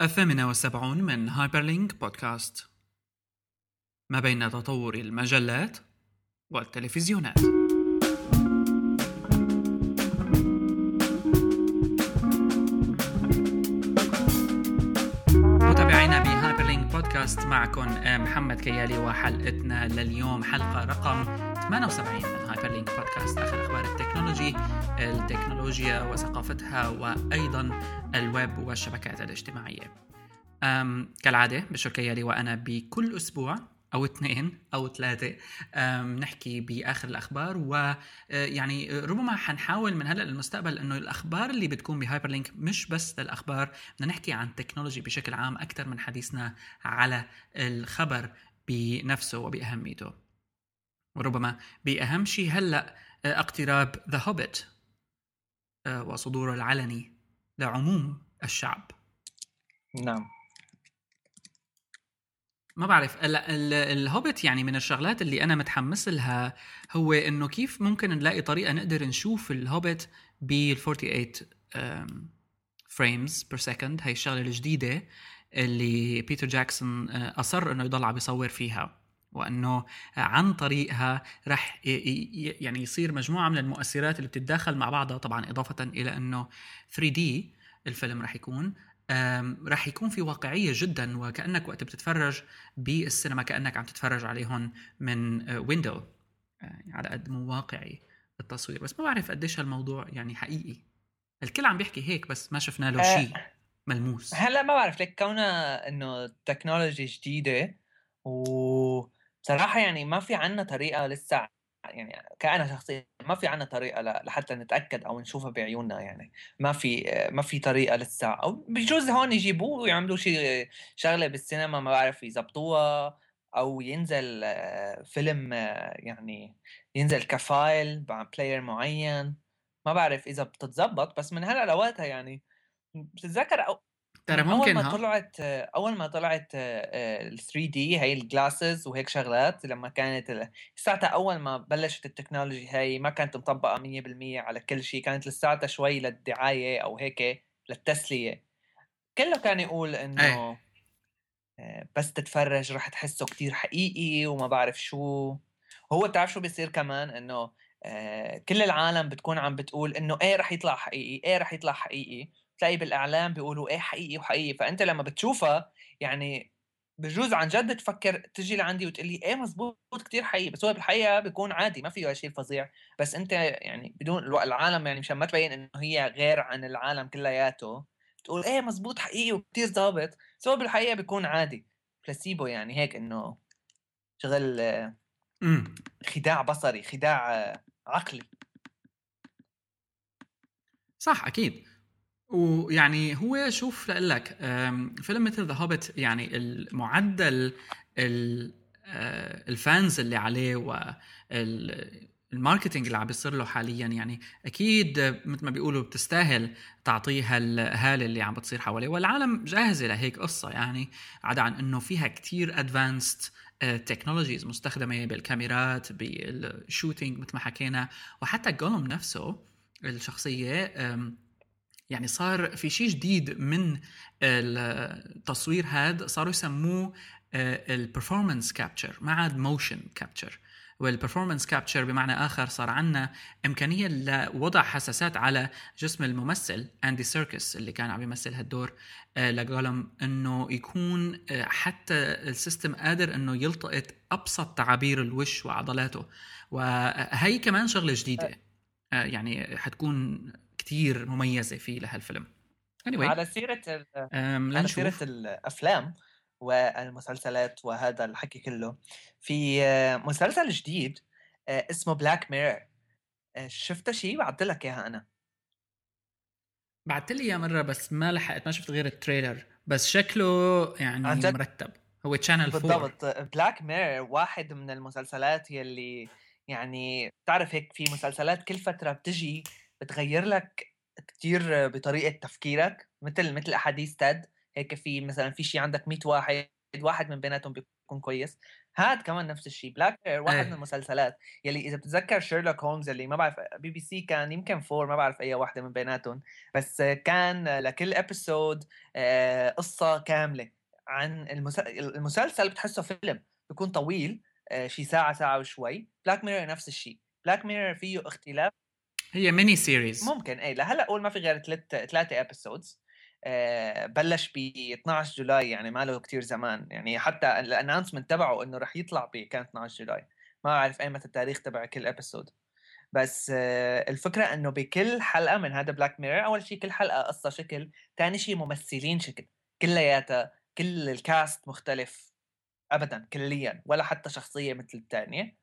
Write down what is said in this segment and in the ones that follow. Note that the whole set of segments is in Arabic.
الثامنة والسبعون من هايبرلينك بودكاست. ما بين تطور المجلات والتلفزيونات. متابعينا بهايبرلينك بودكاست معكم محمد كيالي وحلقتنا لليوم حلقة رقم 78 هايبرلينك بودكاست آخر أخبار ال technology التكنولوجيا وثقافتها وأيضا الويب والشبكات الاجتماعية. كالعادة بشر كيالي وأنا بكل أسبوع أو اثنين أو ثلاثة نحكي بآخر الأخبار ويعني ربما حنحاول من هلأ للمستقبل إنه الأخبار اللي بتكون بهايبر لينك مش بس للأخبار بدنا نحكي عن ال technology بشكل عام أكثر من حديثنا على الخبر بنفسه وبأهميته. وربما بأهم شيء هلأ اقتراب The Hobbit وصدوره العلني لعموم الشعب. نعم. ما بعرف الهوبت يعني من الشغلات اللي أنا متحمس لها هو إنه كيف ممكن نلاقي طريقة نقدر نشوف الهوبت بال 48 frames per second هي الشغلة الجديدة اللي بيتر جاكسون أصر إنه يضل عم يصور فيها. وأنه عن طريقها رح يعني يصير مجموعة من المؤثرات اللي بتتداخل مع بعضها. طبعا إضافة إلى أنه 3 دي الفيلم رح يكون رح يكون في واقعية جدا وكأنك وقت بتتفرج بالسينما كأنك عم تتفرج عليهم من ويندو آه، يعني على قد مو واقعي التصوير. بس ما بعرف قديش هالموضوع يعني حقيقي. الكل عم بيحكي هيك بس ما شفنا له شيء آه، ملموس. هلا ما بعرف لك كونها إنه تكنولوجي جديدة وبصراحه يعني ما في عنا طريقة لسه يعني كأنا شخصيا ما في عنا طريقة لحتى نتأكد أو نشوفها بعيوننا يعني. ما في ما في طريقة لسه. أو بجوز هون يجيبوه ويعملوا شيء شغلة بالسينما ما بعرف يزبطوها أو ينزل فيلم يعني ينزل ك file مع player معين. ما بعرف إذا بتتزبط بس من هلأ لوقتها يعني بتتذكر ترى ممكن أول ما طلعت أول ما طلعت ال 3D هي ال glasses وهيك شغلات لما كانت ساعتها أول ما بلشت التكنولوجي هي ما كانت مطبقة 100% على كل شيء كانت لساتها شوي للدعاية أو هيك للتسلية. كله كان يقول إنه آه، بس تتفرج رح تحسه كتير حقيقي وما بعرف شو. هو بتعرف شو بيصير كمان؟ إنه آه، كل العالم بتكون عم بتقول إنه إيه رح يطلع حقيقي إيه رح يطلع حقيقي. تلاقي بالإعلام بيقولوا إيه حقيقي وحقيقي فأنت لما بتشوفها يعني بجوز عن جد تفكر تجي لعندي وتقول لي إيه مزبوط كتير حقيقي بس هو بالحقيقة بيكون عادي ما فيه شيء فظيع بس أنت يعني بدون العالم يعني مشان ما تبين إنه هي غير عن العالم كلياته تقول إيه مزبوط حقيقي وكتير ظابط بس هو بالحقيقة بيكون عادي بلاسيبو يعني هيك إنه شغل خداع بصري خداع عقلي. صح أكيد. ويعني هو شوف لك فيلم مثل The Hobbit يعني المعدل آه، ال fans اللي عليه وال marketing اللي عم بيصير له حاليا يعني أكيد مثل ما بيقولوا بتستاهل تعطيه هالهالة اللي عم بتصير حواليه. والعالم جاهزه لهيك قصة يعني عدا عن إنه فيها كتير advanced technologies مستخدمة بالكاميرات بال shooting مثل ما حكينا وحتى جولوم نفسه الشخصية يعني صار في شيء جديد من التصوير هذا صاروا يسموه ال performance capture ما عاد motion capture وال performance capture بمعنى آخر صار عندنا إمكانية لوضع حساسات على جسم الممثل اندي سيركس اللي كان عم يمثل هالدور آه، لجولم إنه يكون آه، حتى ال system قادر إنه يلتقط أبسط تعابير الوش وعضلاته. وهي كمان شغلة جديدة. آه، يعني حتكون كتير مميزة فيه لهالفيلم. Anyway. على سيرة على سيرة الأفلام والمسلسلات وهذا الحكي كله في آه، مسلسل جديد آه، اسمه Black Mirror آه، شفت شيء؟ بعت لك إياها أنا. بعت لي اياه مرة بس ما لحقت ما شفت غير ال trailer. بس شكله يعني مرتب. هو Channel 4 بالضبط. بلاك ميرور واحد من المسلسلات يلي يعني بتعرف هيك في مسلسلات كل فترة بتجي بتغير لك كثير بطريقة تفكيرك مثل مثل أحاديث TED. هيك في مثلا في شيء عندك 100 واحد واحد من بيناتهم بيكون كويس. هاد كمان نفس الشيء بلاك ميرور واحد إيه. من المسلسلات. يلي إذا بتتذكر شيرلوك هولمز اللي ما بعرف بي بي سي كان يمكن four ما بعرف أي واحدة من بيناتهم. بس كان لكل episode قصة كاملة عن المس- المسلسل بتحسه فيلم بيكون طويل آه، شي ساعة ساعة وشوي. بلاك ميرور نفس الشيء بلاك ميرور فيه اختلاف هي mini series ممكن إيه لهلأ قول ما في غير ثلاث ثلاثة episodes بلش ب 12 July يعني ما له كثير زمان. يعني حتى ال announcement تبعه إنه رح يطلع ب كان 12 July. ما بعرف ايمتى التاريخ تبع كل episode بس آه، الفكرة إنه بكل حلقة من هذا بلاك ميرور أول شيء كل حلقة قصة شكل ثاني شيء ممثلين شكل. كلياتها كل ال cast مختلف. ابدا كليا ولا حتى شخصية مثل الثانية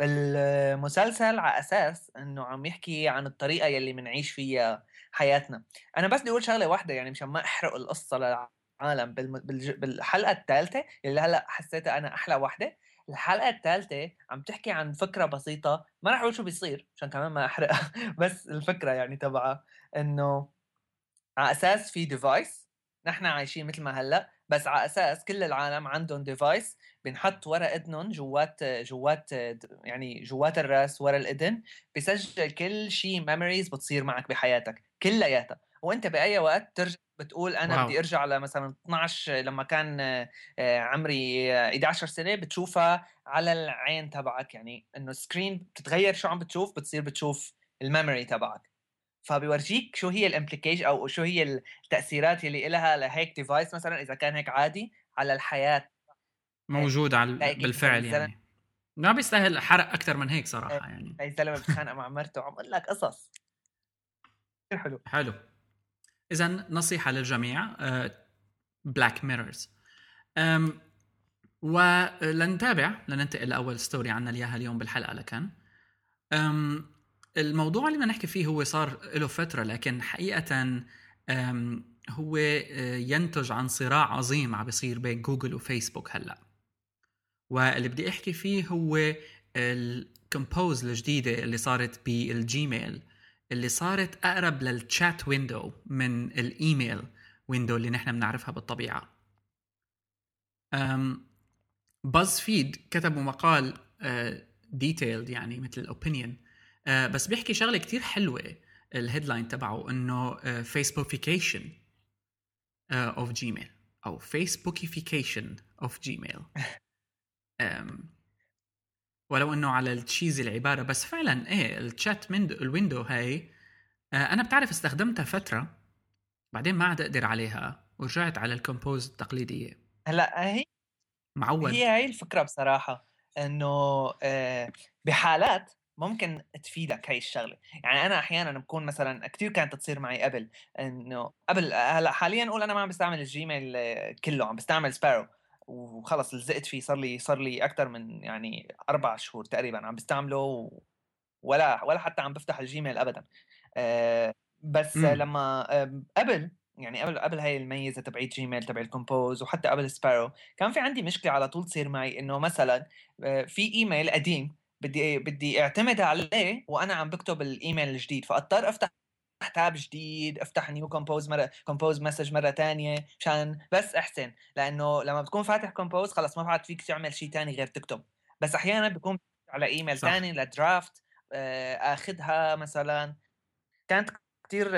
المسلسل على أساس إنه عم يحكي عن الطريقة يلي بنعيش فيها حياتنا أنا بس بدي أقول شغلة واحدة يعني مشان ما أحرق القصة للعالم. بالحلقة الثالثه اللي هلأ حسيتها أنا أحلى واحدة الحلقة الثالثه عم تحكي عن فكرة بسيطة ما راح أقول شو بيصير عشان كمان ما احرقها بس الفكرة يعني تبعها إنه على أساس في device نحن عايشين مثل ما هلأ بس على أساس كل العالم عندهم device بنحط ورا اذنهم جوات جوات يعني جوات الرأس ورا الاذن بسجل كل شيء memories بتصير معك بحياتك كلياتها. وأنت بأي وقت ترجع بتقول أنا wow. بدي أرجع لمثلا 12 لما كان آه، عمري 11 سنة بتشوفها على العين تبعك. يعني إنه screen بتتغير شو عم بتشوف بتصير بتشوف ال memory تبعك. فبيورجيك شو هي ال implication أو شو هي التاثيرات اللي لها لهيك device مثلا إذا كان هيك عادي على الحياة. موجود على بالفعل يعني. ما بيستاهل حرق أكثر من هيك صراحة إيه. يعني. هاي الزلمه بتخانق مع مرته أقول لك قصص. كثير حلو. حلو. اذا نصيحة للجميع بلاك ميرورز ولنتابع لننتقل لأول story عنا اياها اليوم بالحلقة لكن الموضوع اللي بدنا نحكي فيه هو صار له فترة لكن حقيقة هو آه، ينتج عن صراع عظيم عم بيصير بين جوجل وفيسبوك هلأ. واللي بدي أحكي فيه هو ال compose الجديدة اللي صارت بالجيميل اللي صارت أقرب لل chat window من ال email window اللي نحن بنعرفها بالطبيعة. BuzzFeed كتبوا مقال detailed يعني مثل ال opinion piece بيحكي شغلة كتير حلوة ال headline تبعه إنه Facebookification of Gmail أو Facebookification of Gmail ولو إنه على ال cheesy العبارة بس فعلا إيه الشات من ال window هاي آه، أنا بتعرف استخدمتها فترة بعدين ما عاد أقدر عليها ورجعت على ال compose التقليدية. هلأ هي معود هي هي الفكرة بصراحة إنه آه، بحالات ممكن تفيدك هاي الشغلة. يعني أنا أحيانا بكون مثلا كثير كانت تصير معي قبل إنه قبل هلأ حاليا نقول أنا ما عم بستعمل الجيميل كله عم بستعمل سبارو وخلص لزقت فيه صار لي صار لي أكثر من يعني أربع شهور تقريبا عم بستعمله و- ولا ولا حتى عم بفتح الجيميل ابدا. آه، بس مم. لما قبل يعني قبل قبل هاي الميزة تبعت جيميل تبع ال compose وحتى قبل سبارو كان في عندي مشكلة على طول تصير معي إنه مثلا آه، في ايميل قديم بدي بدي اعتمد عليه وأنا عم بكتب الإيميل الجديد فأضطر أفتح tab جديد أفتح new compose مرة compose message مرة تانية مشان بس أحسن لأنه لما بتكون فاتح compose خلص ما بعد فيك تعمل شيء تاني غير تكتب بس أحيانا بيكون على إيميل صح. تاني ل draft آه، آخذها مثلا كانت كثير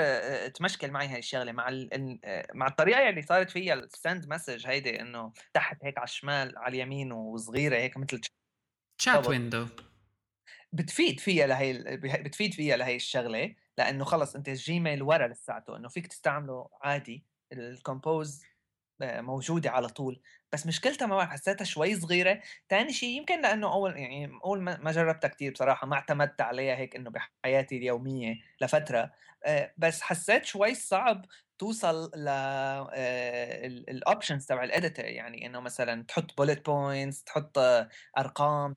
تمشكل معي هاي الشغلة مع ال... آه، مع الطريقة اللي صارت فيها ال send message هيدي إنه تحت هيك على الشمال على اليمين وصغيرة هيك مثل chat. window بتفيد فيها لهي بتفيد فيها لهي الشغلة لأنه خلص أنت الجيميل ورا لساته إنه فيك تستعمله عادي ال compose آه، موجودة على طول. بس مشكلتها ما بعرف حسيتها شوي صغيرة. ثاني شيء يمكن لأنه أول يعني أول ما جربتها كتير بصراحة ما اعتمدت عليها هيك إنه بحياتي اليومية لفترة آه، بس حسيت شوي صعب توصل ل ال options تبع ال editor يعني إنه مثلا تحط bullet points تحط آه، ارقام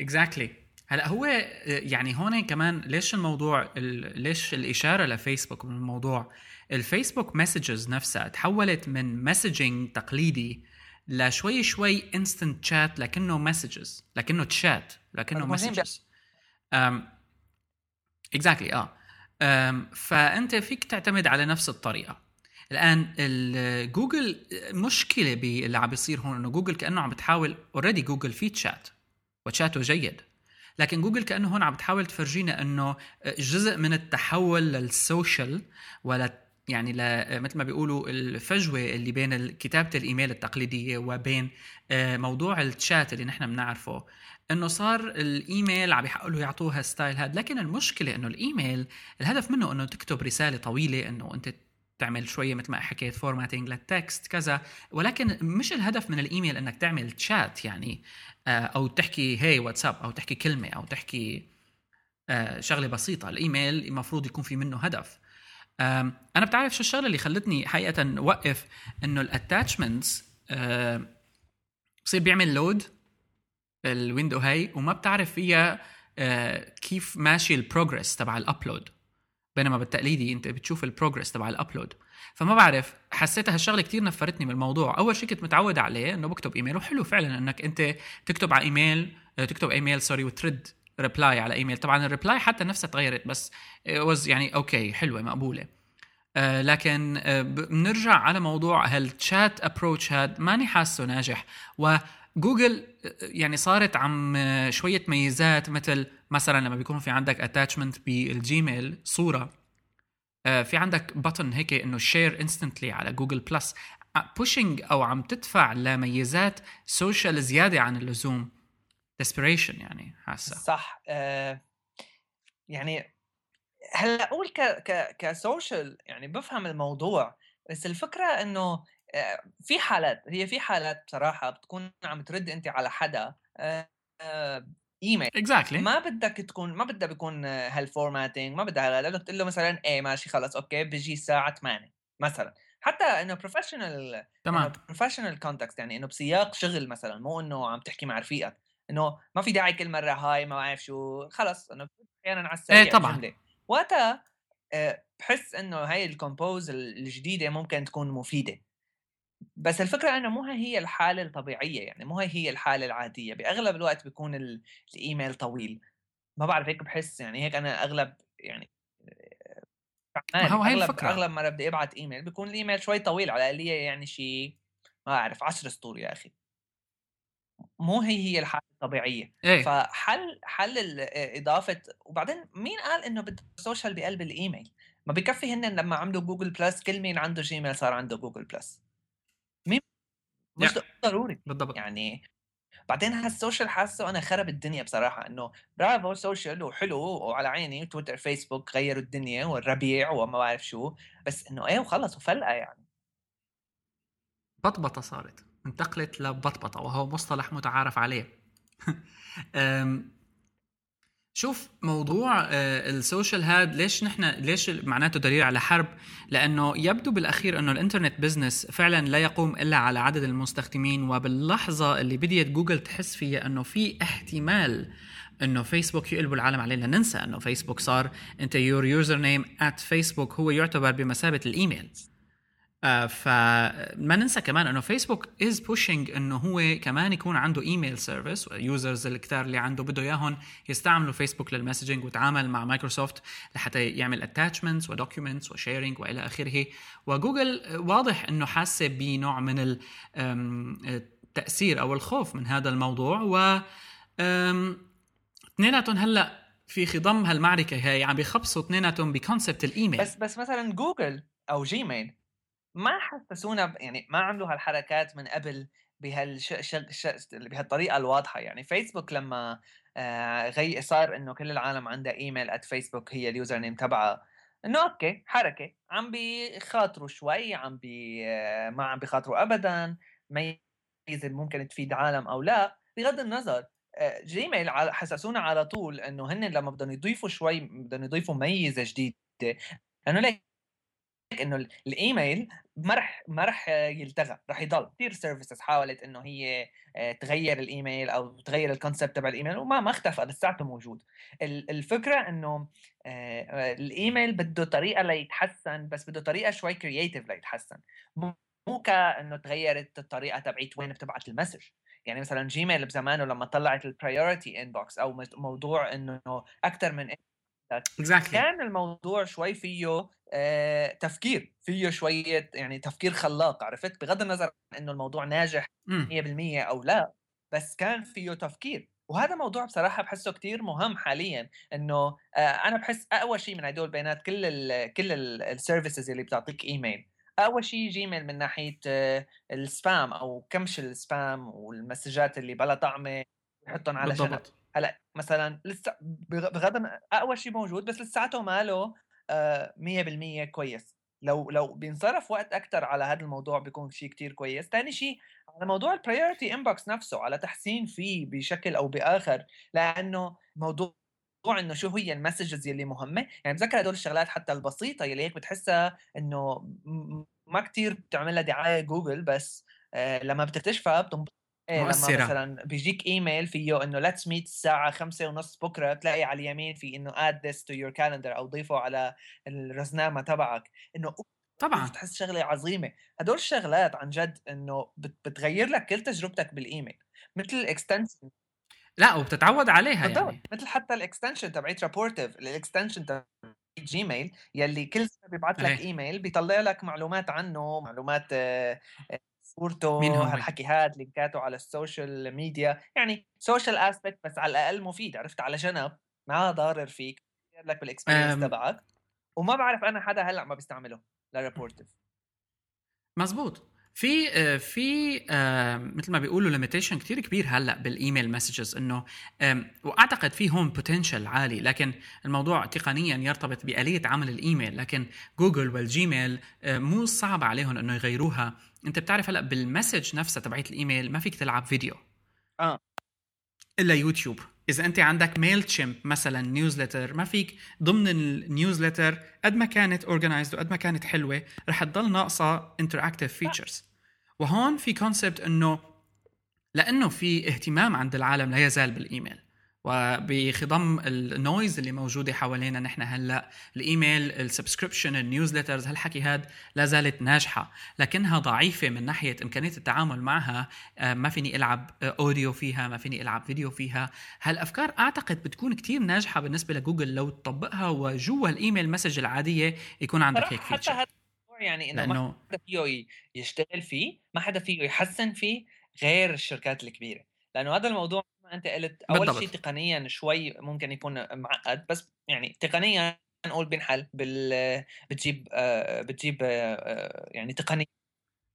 exactly هلا هو يعني هون كمان ليش الموضوع ال- ليش الإشارة لفيسبوك من الموضوع؟ الفيسبوك messages نفسها تحولت من messaging تقليدي لشوي شوي instant chat لكنه messages لكنه تشات لكنه messages exactly آه. فأنت فيك تعتمد على نفس الطريقة. الآن جوجل مشكلة باللي عم بيصير هون إنه جوجل كأنه عم بتحاول already جوجل في chat و chat ه جيد. لكن جوجل كأنه هون عم بتحاول تفرجينا إنه جزء من التحول لل social ولا يعني مثل ما بيقولوا الفجوة اللي بين كتابة الإيميل التقليدية وبين آه، موضوع الشات اللي نحن بنعرفه إنه صار الإيميل عم يحقوا يعطوها style هذا لكن المشكلة إنه الإيميل الهدف منه إنه تكتب رسالة طويلة إنه أنت تعمل شوية مثل ما حكيت formatting لل text كذا. ولكن مش الهدف من الإيميل إنك تعمل تشات يعني آه، أو تحكي هي واتساب أو تحكي كلمة أو تحكي آه، شغلة بسيطة. الإيميل المفروض يكون في منه هدف. أنا بتعرف شو الشغلة اللي خلتني حقيقة وقف إنه ال attachments بصير بيعمل load ال window هاي وما بتعرف فيها آه، كيف ماشي ال progress تبع ال upload بينما بالتقليدي انت بتشوف ال progress تبع ال upload فما بعرف حسيت هالشغلة كثير نفرتني من الموضوع. أول شيء كنت متعود عليه إنه بكتب ايميل وحلو فعلا إنك أنت تكتب على ايميل آه، تكتب ايميل sorry وترد reply على ايميل طبعا ال reply حتى نفسها تغيرت بس was يعني okay حلوة مقبولة. آه لكن آه بنرجع على موضوع هال chat approach هاد ماني حاسه ناجح. وجوجل يعني صارت عم شوية ميزات مثل مثلا لما بيكون في عندك attachment بالجيميل صورة آه في عندك button هيك إنه share instantly على جوجل بلس pushing أو عم تدفع لميزات social زيادة عن اللزوم. desperation يعني حاسة. صح آه يعني هلأ أقول ك ك ك social يعني بفهم الموضوع بس الفكرة إنه آه في حالات هي في حالات بصراحة بتكون عم ترد أنت على حدا آه إيميل. exactly exactly. ما بدك تكون ما بدها بيكون هال formatting ما بدها بدك تقول له مثلا إيه ماشي خلص okay بيجي الساعة 8 مثلا. حتى إنه professional تمام. professional context يعني إنه بسياق شغل مثلا مو إنه عم تحكي مع رفيقك إنه ما في داعي كل مرة هاي ما بعرف شو خلص إنه أحيانا على السريع إيه طبعا. وقتها آه، بحس إنه هاي ال compose الجديدة ممكن تكون مفيدة. بس الفكرة إنه مو هي الحالة الطبيعية يعني مو هي الحالة العادية. بأغلب الوقت بيكون الإيميل طويل. ما بعرف هيك بحس يعني هيك أنا أغلب يعني هو هي أغلب الفكرة. أغلب مره بدي أبعت إيميل بيكون الإيميل شوي طويل على الاقليه يعني شيء ما اعرف 10 سطور يا أخي. مو هي هي الحالة الطبيعية. إيه؟ فحل حل إضافة وبعدين مين قال إنه بده social بقلب الإيميل؟ ما بكفي هن لما عملوا جوجل بلس كل مين عنده جيميل صار عنده جوجل بلس مين مش يعني. ضروري بالضبط يعني بعدين هال social حاسة أنا خرب الدنيا بصراحة إنه برافو social وحلو وعلى عيني تويتر فيسبوك غيروا الدنيا والربيع وما بعرف شو بس إنه إيه وخلص وفلقة يعني بطبطة صارت انتقلت لبطبطة وهو مصطلح متعارف عليه شوف موضوع آه، ال social هاد ليش نحن ليش معناته دليل على حرب؟ لأنه يبدو بالأخير إنه الإنترنت business فعلا لا يقوم إلا على عدد المستخدمين وباللحظة اللي بديت جوجل تحس فيها إنه في احتمال إنه فيسبوك يقلبوا العالم علينا ننسى إنه فيسبوك صار أنت your username at فيسبوك هو يعتبر بمثابة الإيميل. آه، فما ننسى كمان إنه فيسبوك is pushing إنه هو كمان يكون عنده email service users الكتار اللي عنده بده إياهم يستعملوا فيسبوك لل messaging وتعامل مع مايكروسوفت لحتى يعمل attachments و documents و sharing وإلى اثره وجوجل واضح إنه حاسة بنوع من التأثير أو الخوف من هذا الموضوع. و اثنيناتهم هلأ في خضم هالمعركة هاي عم بيخبصوا اثنيناتهم ب concept الإيميل. بس بس مثلا جوجل أو جيميل ما حسسونا يعني ما عملوا هالحركات من قبل بهالش بهالطريقة الواضحة. يعني فيسبوك لما آه غي صار إنه كل العالم عندها إيميل at فيسبوك هي ال username تبعها. إنه okay حركة. عم بيخاطروا شوي عم بي آه ما عم بيخاطروا ابدا. ميزه ممكن تفيد عالم أو لا. بغض النظر آه جيميل حسسونا على طول إنه هن لما بدهم يضيفوا شوي بدهم يضيفوا ميزة جديدة. لأنه ليك إنه الإيميل ما رح ما رح يلتغى رح يضل. كثير services حاولت إنه هي آه، تغير الإيميل أو تغير ال concept تبع الإيميل وما ما اختفى لساته موجود. الفكرة إنه آه، الإيميل بده طريقة ليتحسن بس بده طريقة شوي creative ليتحسن. مو كأنه تغيرت الطريقة تبعت وين بتبعت ال message. يعني مثلا جيميل بزمانه لما طلعت ال priority inbox أو موضوع إنه أكثر من exactly. كان الموضوع شوي فيه آه تفكير فيه شوية يعني تفكير خلاق عرفت؟ بغض النظر إنه الموضوع ناجح 100% أو لا بس كان فيه تفكير. وهذا موضوع بصراحة بحسه كتير مهم حاليا إنه آه أنا بحس اقوى شيء من هدول البيانات كل ال كل ال services اللي بتعطيك ايميل أول شيء جيميل من ناحية آه ال spam أو كمش ال spam والمسجات اللي بلا طعمة يحطهم على جنب هلأ مثلا لسه بغض أقوى شيء موجود بس لساته ماله آه 100% كويس. لو لو بينصرف وقت أكثر على هذا الموضوع بيكون شيء كتير كويس. ثاني شيء على موضوع ال priority inbox نفسه على تحسين فيه بشكل أو بآخر لأنه موضوع إنه شو هي ال messages يلي مهمة. يعني بتذكر هدول الشغلات حتى البسيطة يلي هيك بتحسها إنه ما كتير بتعملها دعاية جوجل بس آه لما بتكتشفها بتنبسط إيه لما مثلا بيجيك إيميل فيه إنه let's meet الساعة خمسة ونص بكرة تلاقي على اليمين في إنه add this to your calendar أو ضيفه على الرزنامة تبعك. إنه طبعا. تحس شغلة عظيمة؟ هدول الشغلات عن جد إنه بتغير لك كل تجربتك بالإيميل مثل ال extension لا وبتتعود عليها بالضبط. يعني. مثل حتى ال extension تبعت Rapportive ال extension تبعت Gmail يلي كل سنة بيبعث لك إيميل بيطلع لك معلومات عنه معلومات صورته هالحكي هاد لينكاته على ال social media؟ يعني social aspect بس على الأقل مفيد عرفت؟ على جنب ما ضارر فيك لك بال experience تبعك وما بعرف أنا حدا هلأ ما بيستعمله ل Rapportive مزبوط. في آه، في آه، مثل ما بيقولوا limitation كثير كبير هلأ بالإيميل messages إنه وأعتقد في هون potential عالي لكن الموضوع تقنيا يرتبط بآلية عمل الإيميل لكن جوجل وال Gmail آه، مو صعب عليهم إنه يغيروها. أنت بتعرف هلأ بال message نفسها تبعت الإيميل ما فيك تلعب فيديو. آه. إلا يوتيوب. إذا أنت عندك MailChimp مثلا newsletter ما فيك ضمن ال newsletter قد ما كانت organized وقد ما كانت حلوة رح تضل ناقصة interactive features وهون في concept إنه لأنه في اهتمام عند العالم لا يزال بالإيميل. وبخضم ال noise اللي موجودة حوالينا نحن هلأ. الإيميل ال subscription ال newsletters هالحكي هاد لا زالت ناجحة. لكنها ضعيفة من ناحية إمكانية التعامل معها. آه، ما فيني ألعب audio فيها ما فيني ألعب فيديو فيها. هالأفكار أعتقد بتكون كتير ناجحة بالنسبة لجوجل. لو تطبقها وجوا الإيميل message العادية يكون عندك هيك feature حتى يعني إنه لأنه... ما حدا فيه يشتغل فيه ما حدا فيه يحسن فيه غير الشركات الكبيرة. لأنه هذا الموضوع ما أنت قلت أول شيء تقنيا شوي ممكن يكون معقد بس يعني تقنيا نقول بنحل بال بتجيب آه، بتجيب آه، يعني تقنيا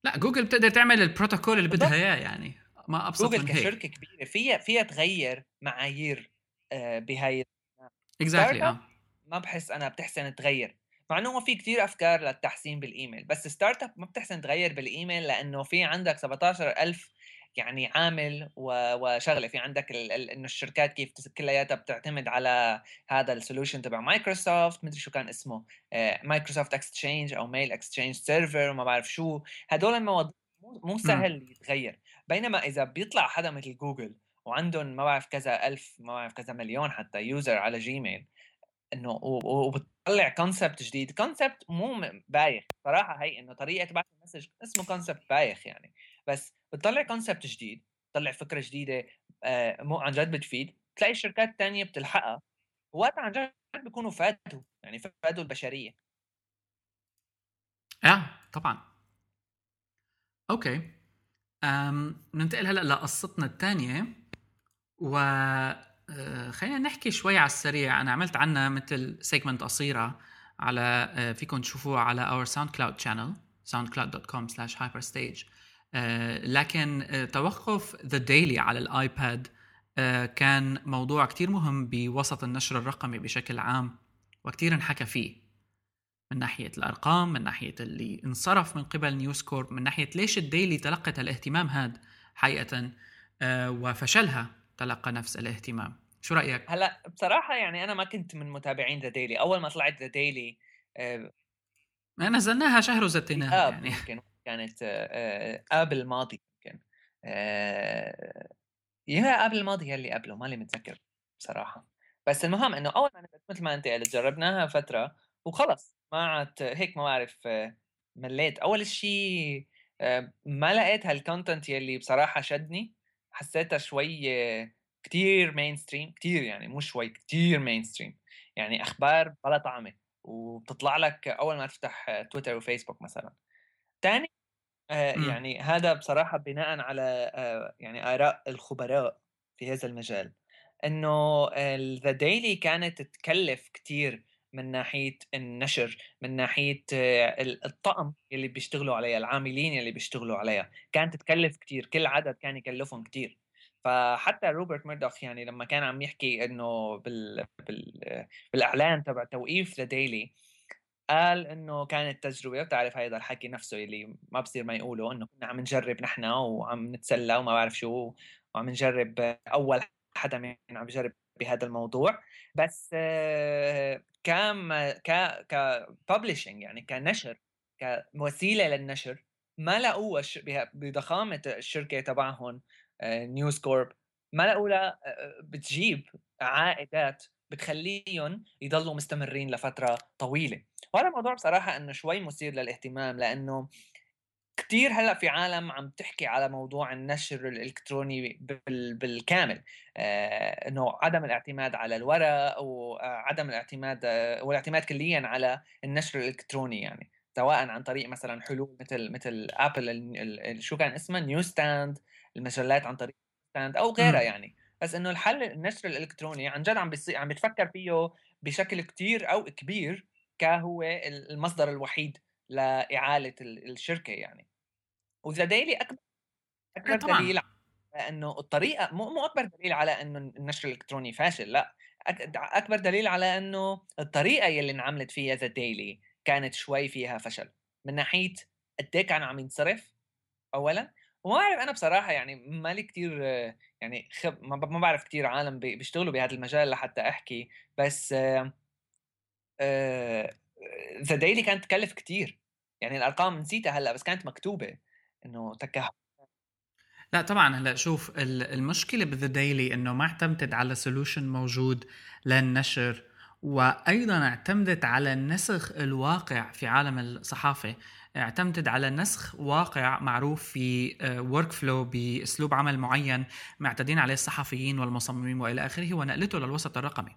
لا جوجل بتقدر تعمل البروتوكول اللي بدها إياه يعني ما أبسط جوجل من هيك. كشركة كبيرة فيها فيها تغير معايير آه، بهاي exactly آه. ما بحس أنا بتحسن تغير مع إنه في كتير أفكار للتحسين بالإيميل بس startup ما بتحسن تغير بالإيميل لأنه في عندك 17000 يعني عامل وشغله في عندك إنه الشركات كيف كلياتها بتعتمد على هذا ال solution تبع مايكروسوفت مدري شو كان اسمه Microsoft Exchange أو mail exchange server وما بعرف شو. هدول المواضيع مو سهل يتغير. بينما إذا بيطلع حدا مثل جوجل وعندهم ما بعرف كذا ألف ما بعرف كذا مليون حتى user على Gmail إنه وبتطلع concept جديد. concept مو بايخ. صراحة هي إنه طريقة بعث ال message اسمه concept بايخ يعني. بس بتطلع concept جديد بتطلع فكرة جديدة آه، مو عن جد بتفيد تلاقي الشركات الثانية بتلحقها. وقت عن جد بيكونوا فادوا يعني فادوا البشرية. آه طبعا. okay. أم ننتقل هلأ لقصتنا الثانية و آه، خلينا نحكي شوي على السريع. أنا عملت عنها مثل segment قصيرة على آه، فيكم تشوفوها على our SoundCloud channel soundcloud.com/hyperstage لكن آه، توقف The Daily على ال iPad كان موضوع كتير مهم بوسط النشر الرقمي بشكل عام وكتير انحكى فيه. من ناحية الأرقام من ناحية اللي انصرف من قبل News Corp من ناحية ليش ال Daily تلقت الاهتمام هاد حقيقة وفشلها تلقى نفس الاهتمام. شو رأيك؟ هلا بصراحة يعني أنا ما كنت من متابعين The Daily أول ما طلعت The Daily آه نزلناها شهر وزتيناها يعني. يمكن. كانت آب الماضي يمكن. يا قبل الماضي يا اللي قبله مالي متذكر بصراحة. بس المهم إنه أول ما مثل ما أنت قلت جربناها فترة وخلص. ما عاد هيك ما بعرف مليت. أول شيء ما لقيت هال content يلي بصراحة شدني. حسيتها شوي كتير mainstream كتير يعني مو شوي كتير mainstream يعني أخبار بلا طعمة. وبتطلع لك أول ما تفتح تويتر وفيسبوك مثلا. ثاني آه إمم. يعني هذا بصراحة بناء على آه يعني آراء الخبراء في هذا المجال. إنه The Daily كانت تكلف كثير من ناحية النشر من ناحية آه، الطقم اللي بيشتغلوا عليها العاملين اللي بيشتغلوا عليها. كانت تكلف كثير كل عدد كان يكلفهم كثير فحتى روبرت ميردوخ يعني لما كان عم يحكي إنه بال... بال... بالإعلان تبع توقيف ذا ديلي قال إنه كانت تجربة بتعرف هذا الحكي نفسه اللي ما بصير ما يقوله إنه كنا عم نجرب نحن وعم نتسلى وما بعرف شو وعم نجرب أول حدا من عم يجرب بهذا الموضوع. بس كان ك ك publishing يعني كنشر كوسيلة للنشر ما لقوها بضخامة الشركة تبعهم News Corp ما لقوا لها بتجيب عائدات بتخليهم يضلوا مستمرين لفترة طويلة. وهذا الموضوع بصراحة إنه شوي مثير للاهتمام لأنه كثير هلأ في عالم عم تحكي على موضوع النشر الإلكتروني بالكامل. آه إنه عدم الاعتماد على الورق وعدم الاعتماد والاعتماد كليا على النشر الإلكتروني يعني. سواء عن طريق مثلا حلول مثل مثل Apple شو كان اسمها Newsstand المجلات عن طريق stand أو غيرها يعني. بس إنه الحل النشر الإلكتروني عن جد عم بيصير عم بتفكر فيه بشكل كتير أو كبير كهو المصدر الوحيد لإعالة الشركة يعني. وذا ديلي أكبر أكبر طبعا. دليل على إنه الطريقة مو مو أكبر دليل على إنه النشر الإلكتروني فاشل لا. أكبر دليل على إنه الطريقة يلي انعملت فيها ذا ديلي كانت شوي فيها فشل. من ناحية قد إيه كان عم ينصرف؟ اولا وما اعرف أنا بصراحة يعني مالي كثير يعني خب ما بعرف كثير عالم بيشتغلوا بهذا المجال لحتى أحكي بس The Daily كانت تكلف كثير يعني الأرقام نسيتها هلأ بس كانت مكتوبة إنه تكهن لا طبعا هلأ شوف المشكلة ب The Daily إنه ما اعتمدت على solution موجود للنشر وأيضا اعتمدت على نسخ الواقع في عالم الصحافة. اعتمدت على نسخ واقع معروف في work آه، flow بأسلوب عمل معين معتادين عليه الصحفيين والمصممين وإلى آخره ونقلته للوسط الرقمي.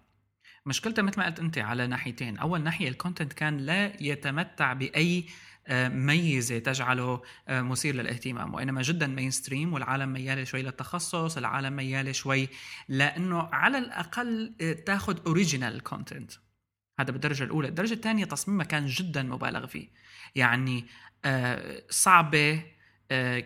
مشكلتها مثل ما قلت أنت على ناحيتين. أول ناحية ال content كان لا يتمتع بأي آه، ميزة تجعله آه، مثير للاهتمام وإنما جدا mainstream والعالم مياله شوي للتخصص العالم مياله شوي لأنه على الأقل تاخذ original content هذا بالدرجة الأولى. الدرجة الثانية تصميمها كان جدا مبالغ فيه. يعني آه صعبة آه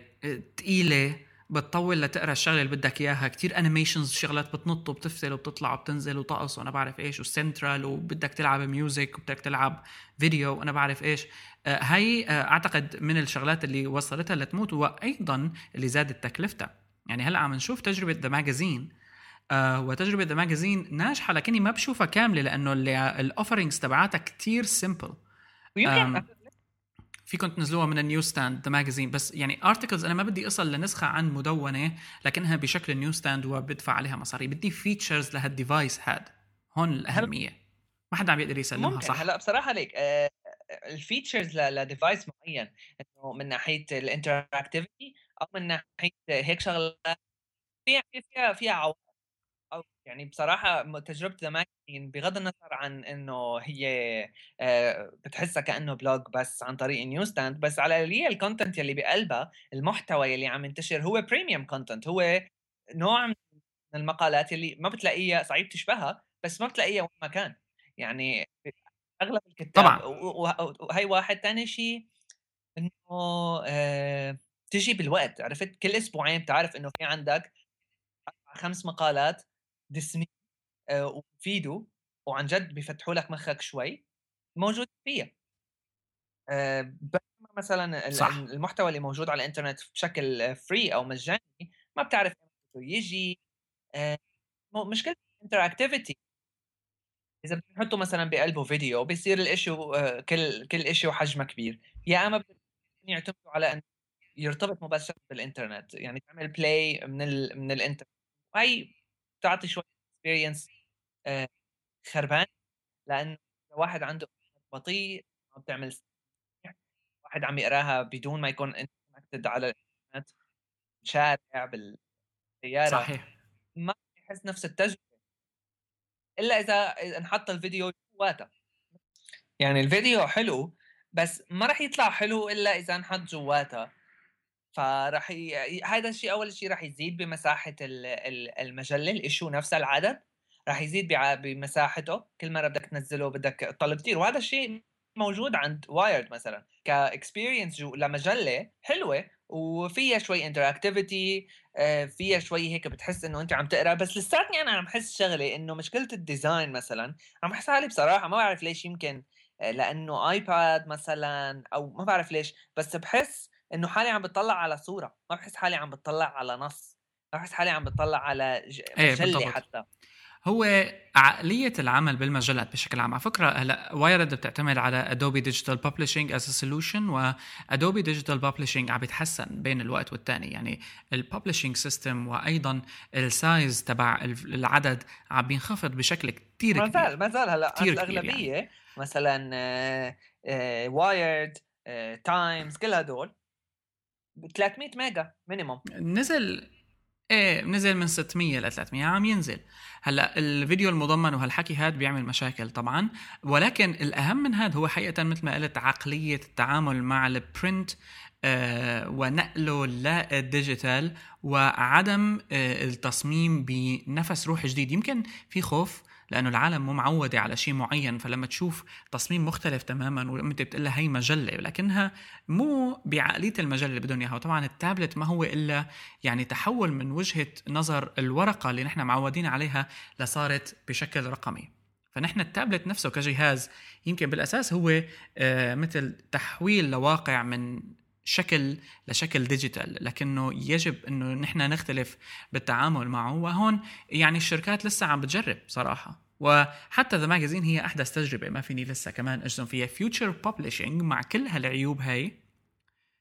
تقيلة بتطول لتقرأ الشغلة اللي بدك إياها. كتير animations شغلات بتنط وبتفتل وبتطلع وبتنزل وطقس وأنا بعرف إيش. وسنترال وبدك تلعب music وبدك تلعب فيديو وأنا بعرف إيش. آه هاي أعتقد من الشغلات اللي وصلتها لتموت وأيضا اللي زادت تكلفتها. يعني هلأ عم نشوف تجربة The Magazine آه وتجربة The Magazine ناجحة لكني ما بشوفها كاملة لأنه الاوفرنجز تبعاتها كتير simple ويمكن فيكم تنزلوها من ال Newsstand The Magazine بس يعني articles أنا ما بدي أصل لنسخة عن مدونة لكنها بشكل Newsstand وبدفع عليها مصاري. بدي features لهال device هاد هون الأهمية. ما حدا عم يقدر يسلمها ممكن. صح؟ هلأ بصراحة ليك آه ال features ل device معين إنه من ناحية ال interactivity أو من ناحية هيك شغلات فيها فيها فيها عوائق يعني بصراحة تجربة The Magazine بغض النظر عن إنه هي آه، بتحسها كأنه blog بس عن طريق Newsstand بس على اللي هي ال content يلي بقلبها المحتوى يلي عم ينتشر هو premium content هو نوع من المقالات يلي ما بتلاقيها صعيب تشبهها بس ما بتلاقيها وين ما كان. يعني أغلب الكتاب طبعا. وهي واحد. ثاني شيء إنه آه تجي بالوقت عرفت؟ كل أسبوعين بتعرف إنه في عندك خمس مقالات دسمين آه، وبفيدوا وعن جد بيفتحوا لك مخك شوي موجود فيها آه، مثلا صح. المحتوى اللي موجود على الإنترنت بشكل فري أو مجاني ما بتعرف يجي. آه، مشكلة ال interactivity إذا بنحطه مثلا بقلبه فيديو بيصير ال issue كل كل issue حجمه كبير. يا أما يعتمدوا على إن يرتبط مباشرة بالإنترنت يعني تعمل play من ال من الإنترنت. وهي بتعطي شوية experience آه، خربان لأنه واحد عنده بطيء ما بتعمل واحد عم يقراها بدون ما يكون connected على الإنترنت شارع بالسيارة صحيح. ما يحس نفس التجربة. إلا إذا انحط الفيديو جواتها يعني الفيديو حلو بس ما راح يطلع حلو إلا إذا انحط جواتها فراح ي... هذا الشيء أول شيء راح يزيد بمساحة المجلة ال issue نفسها العدد راح يزيد بمساحته. كل مرة بدك تنزله بدك تطلب كثير وهذا الشيء موجود عند Wired مثلا ك experience لمجلة حلوة وفيها شوي interactivity آه، فيها شوي هيك بتحس إنه أنت عم تقرأ. بس لساتني أنا عم حس شغلة إنه مشكلة ال design مثلا عم بحس حالي بصراحة ما بعرف ليش يمكن آه، لأنه iPad مثلا أو ما بعرف ليش. بس بحس إنه حالي عم بتطلع على صورة ما بحس حالي عم بتطلع على نص ما بحس حالي عم بتطلع على مجله إيه حتى. هو عقلية العمل بالمجلات بشكل عام على فكرة هلأ Wired بتعتمد على Adobe Digital Publishing as solution و Adobe Digital Publishing عم بيتحسن بين الوقت والتاني. يعني ال publishing system وأيضا ال size تبع العدد عم بينخفض بشكل كثير كبير ما زال ما زال هلأ الاغلبية يعني. مثلا Wired Times كل هدول 300 ميجا minimum نزل إيه نزل من 600 ل 300 عم ينزل. هلأ الفيديو المضمن وهالحكي هاد بيعمل مشاكل طبعا ولكن الأهم من هذا هو حقيقه مثل ما قلت عقلية التعامل مع ال print آه ونقله لل digital وعدم آه التصميم بنفس روح جديد. يمكن في خوف لأنه العالم مو معودة على شيء معين فلما تشوف تصميم مختلف تماما وأنت بتقول لها هي مجلة لكنها مو بعقلية المجلة اللي بدهم إياها. وطبعا التابلت ما هو إلا يعني تحول من وجهة نظر الورقة اللي نحن معودين عليها لصارت بشكل رقمي. فنحن التابلت نفسه كجهاز يمكن بالأساس هو آه، مثل تحويل لواقع من شكل لشكل digital لكنه يجب إنه نحن نختلف بالتعامل معه. وهون يعني الشركات لسه عم بتجرب صراحة. وحتى The Magazine هي أحدث تجربة ما فيني لسه كمان أجزم فيها. Future Publishing مع كل هالعيوب هاي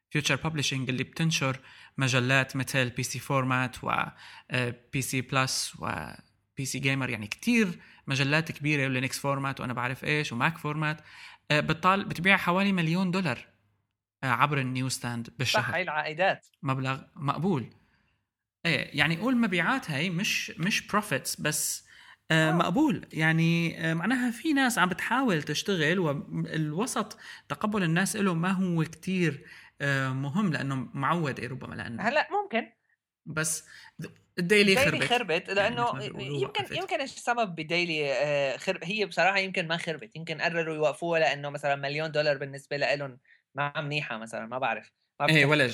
Future Publishing اللي بتنشر مجلات مثل PC Format و PC Plus و PC Gamer يعني كتير مجلات كبيرة و Linux Format وأنا بعرف إيش و Mac Format آه، بتطال بتبيع حوالي مليون دولار. عبر ال Newsstand بالشهر. صح هاي العائدات. مبلغ مقبول. إيه يعني قول مبيعات هاي مش مش profits بس آه مقبول. يعني آه معناها في ناس عم بتحاول تشتغل والوسط تقبل الناس له ما هو كتير آه مهم لأنه معود ربما لأنه هلأ ممكن. بس الديلي خربت. خربت يعني لأنه يعني يمكن وقفت. يمكن السبب بديلي آه، خرب هي بصراحة يمكن ما خربت يمكن قرروا يوقفوها لأنه مثلا مليون دولار بالنسبة لهم ما منيحة مثلا ما بعرف ما إيه ولا